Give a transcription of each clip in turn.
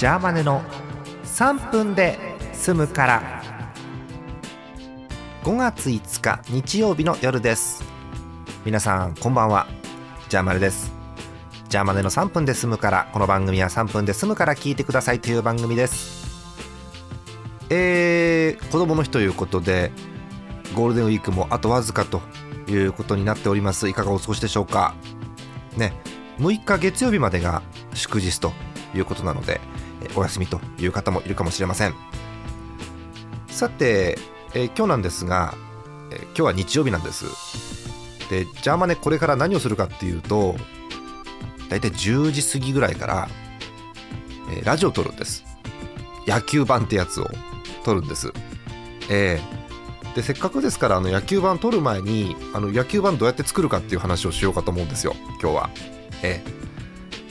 ジャーマネの3分で済むから。5月5日日曜日の夜です。皆さんこんばんは。ジャーマネです。ジャーマネの3分で済むからこの番組は3分で済むから聞いてくださいという番組です。えー、子供の日ということでゴールデンウィークもあとわずかということになっております。いかがお過ごしでしょうか。ね。6日月曜日までが祝日ということなのでお休みという方もいるかもしれません。さて、えー、今日なんですが、えー、今日は日曜日なんです。でジャーマネこれから何をするかっていうと大体10時過ぎぐらいから、えー、ラジオを撮るんです。野球版ってやつを撮るんです。えーでせっかくですからあの野球盤取る前にあの野球盤どうやって作るかっていう話をしようかと思うんですよ今日は。え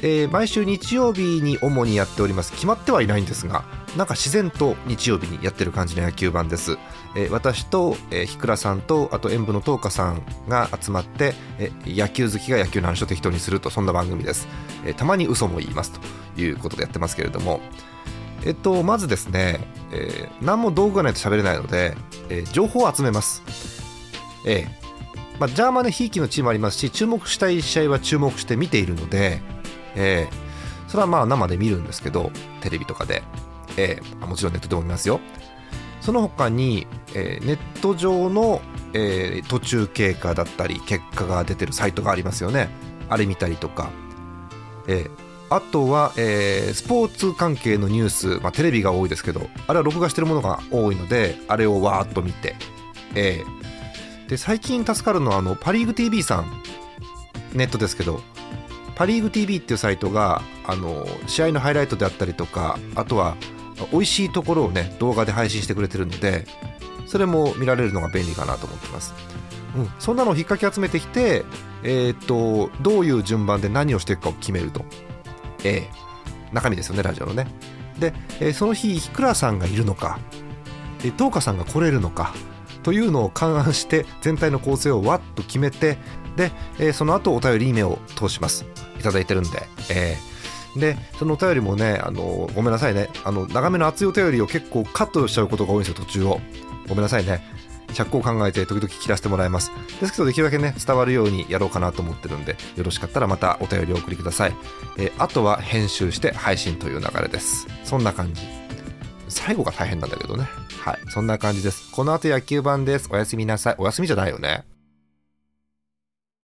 えー、毎週日曜日に主にやっております。決まってはいないんですがなんか自然と日曜日にやってる感じの野球盤です、えー、私と、えー、日倉さんとあと演舞の東花さんが集まって、えー、野球好きが野球の話を適当にするとそんな番組です、えー、たまに嘘も言いますということでやってますけれども。えっとまずですね、えー、何も道具がないと喋れないので、えー、情報を集めます。えーまあ、ジャーマネひいきのチームありますし注目したい試合は注目して見ているので、えー、それはまあ生で見るんですけどテレビとかで、えー、もちろんネットでも見ますよ。その他に、えー、ネット上の、えー、途中経過だったり結果が出てるサイトがありますよね。あれ見たりとか、えー、あとは、えー、スポーツ関係のニュース、まあ、テレビが多いですけどあれは録画してるものが多いのであれをわーっと見て、えー、で最近助かるのはあのパ・リーグ TV さん。ネットですけど。パ・リーグ TV っていうサイトがあの試合のハイライトであったりとかあとは美味しいところをね動画で配信してくれてるのでそれも見られるのが便利かなと思ってます、うん、そんなのを引っかき集めてきてえー、っとどういう順番で何をしていくかを決めると。えー、中身ですよねラジオのね。で、えー、その日いくらさんがいるのか。東花さんが来れるのか。というのを勘案して全体の構成をわっと決めてで、えー、その後お便りに目を通します。いただいてるんで、えー、でそのお便りもねあのごめんなさいね。あの長めの熱いお便りを結構カットしちゃうことが多いんですよ途中を。ごめんなさいね。着工を考えて時々切らせてもらいます。ですけどできるだけね伝わるようにやろうかなと思ってるんでよろしかったらまたお便りをお送りください、えー、あとは編集して配信という流れです。そんな感じ。最後が大変なんだけどね。はい。そんな感じです。この後野球版です。おやすみなさい。お休みじゃないよね。